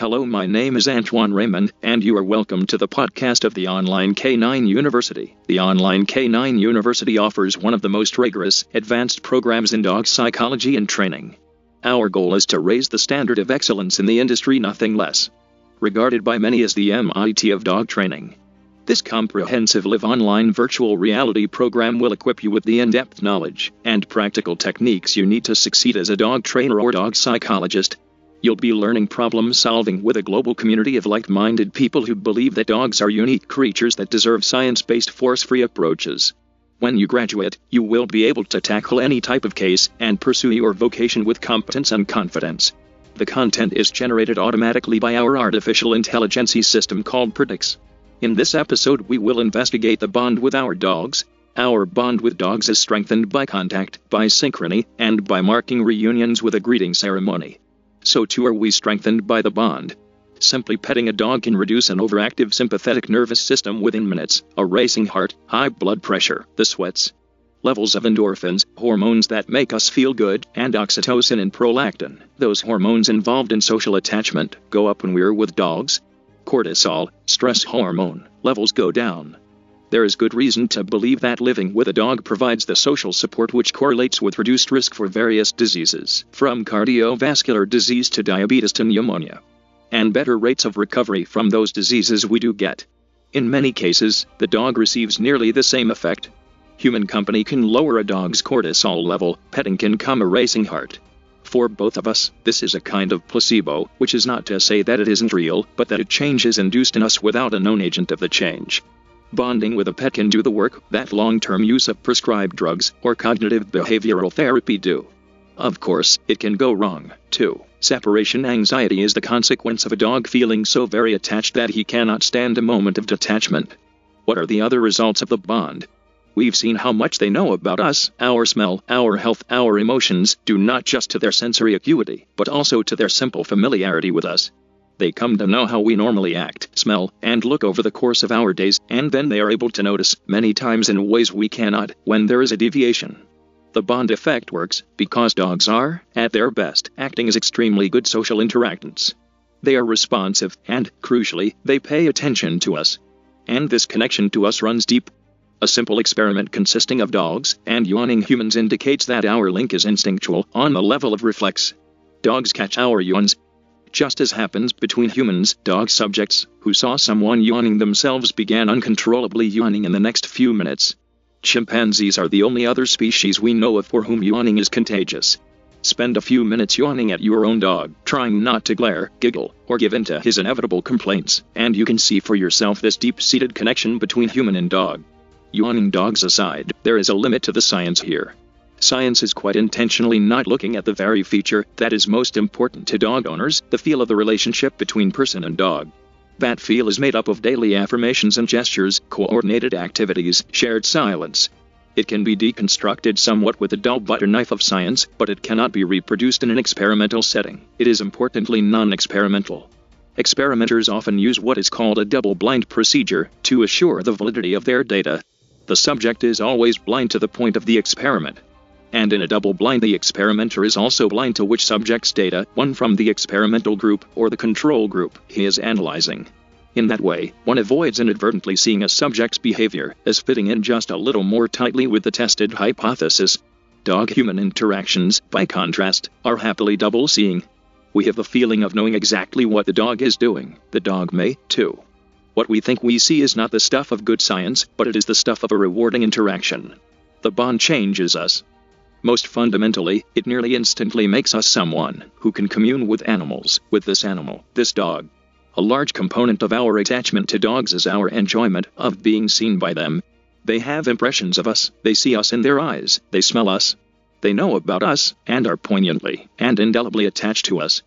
Hello, my name is Antoine Raymond, and you are welcome to the podcast of the Online K9 University. The Online K9 University offers one of the most rigorous, advanced programs in dog psychology and training. Our goal is to raise the standard of excellence in the industry, nothing less. Regarded by many as the MIT of dog training. This comprehensive live online virtual reality program will equip you with the in depth knowledge and practical techniques you need to succeed as a dog trainer or dog psychologist. You'll be learning problem solving with a global community of like minded people who believe that dogs are unique creatures that deserve science based force free approaches. When you graduate, you will be able to tackle any type of case and pursue your vocation with competence and confidence. The content is generated automatically by our artificial intelligence system called Predix. In this episode, we will investigate the bond with our dogs. Our bond with dogs is strengthened by contact, by synchrony, and by marking reunions with a greeting ceremony so too are we strengthened by the bond. Simply petting a dog can reduce an overactive sympathetic nervous system within minutes, a racing heart, high blood pressure, the sweats, levels of endorphins, hormones that make us feel good, and oxytocin and prolactin, those hormones involved in social attachment, go up when we're with dogs. Cortisol, stress hormone, levels go down. There is good reason to believe that living with a dog provides the social support which correlates with reduced risk for various diseases, from cardiovascular disease to diabetes to pneumonia, and better rates of recovery from those diseases we do get. In many cases, the dog receives nearly the same effect. Human company can lower a dog's cortisol level, petting can calm a racing heart. For both of us, this is a kind of placebo, which is not to say that it isn't real, but that a change is induced in us without a known agent of the change. Bonding with a pet can do the work that long term use of prescribed drugs or cognitive behavioral therapy do. Of course, it can go wrong, too. Separation anxiety is the consequence of a dog feeling so very attached that he cannot stand a moment of detachment. What are the other results of the bond? We've seen how much they know about us, our smell, our health, our emotions, due not just to their sensory acuity, but also to their simple familiarity with us. They come to know how we normally act, smell, and look over the course of our days, and then they are able to notice, many times in ways we cannot, when there is a deviation. The bond effect works because dogs are, at their best, acting as extremely good social interactants. They are responsive, and, crucially, they pay attention to us. And this connection to us runs deep. A simple experiment consisting of dogs and yawning humans indicates that our link is instinctual on the level of reflex. Dogs catch our yawns, just as happens between humans, dog subjects who saw someone yawning themselves began uncontrollably yawning in the next few minutes. Chimpanzees are the only other species we know of for whom yawning is contagious. Spend a few minutes yawning at your own dog, trying not to glare, giggle, or give in to his inevitable complaints, and you can see for yourself this deep seated connection between human and dog. Yawning dogs aside, there is a limit to the science here. Science is quite intentionally not looking at the very feature that is most important to dog owners the feel of the relationship between person and dog. That feel is made up of daily affirmations and gestures, coordinated activities, shared silence. It can be deconstructed somewhat with a dull butter knife of science, but it cannot be reproduced in an experimental setting. It is importantly non experimental. Experimenters often use what is called a double blind procedure to assure the validity of their data. The subject is always blind to the point of the experiment, and in a double blind the experimenter is also blind to which subject's data, one from the experimental group or the control group, he is analyzing. In that way, one avoids inadvertently seeing a subject's behavior as fitting in just a little more tightly with the tested hypothesis. Dog human interactions, by contrast, are happily double seeing. We have the feeling of knowing exactly what the dog is doing, the dog may, too. What we think we see is not the stuff of good science, but it is the stuff of a rewarding interaction. The bond changes us, most fundamentally, it nearly instantly makes us someone who can commune with animals, with this animal, this dog. A large component of our attachment to dogs is our enjoyment of being seen by them. They have impressions of us, they see us in their eyes, they smell us. They know about us, and are poignantly and indelibly attached to us.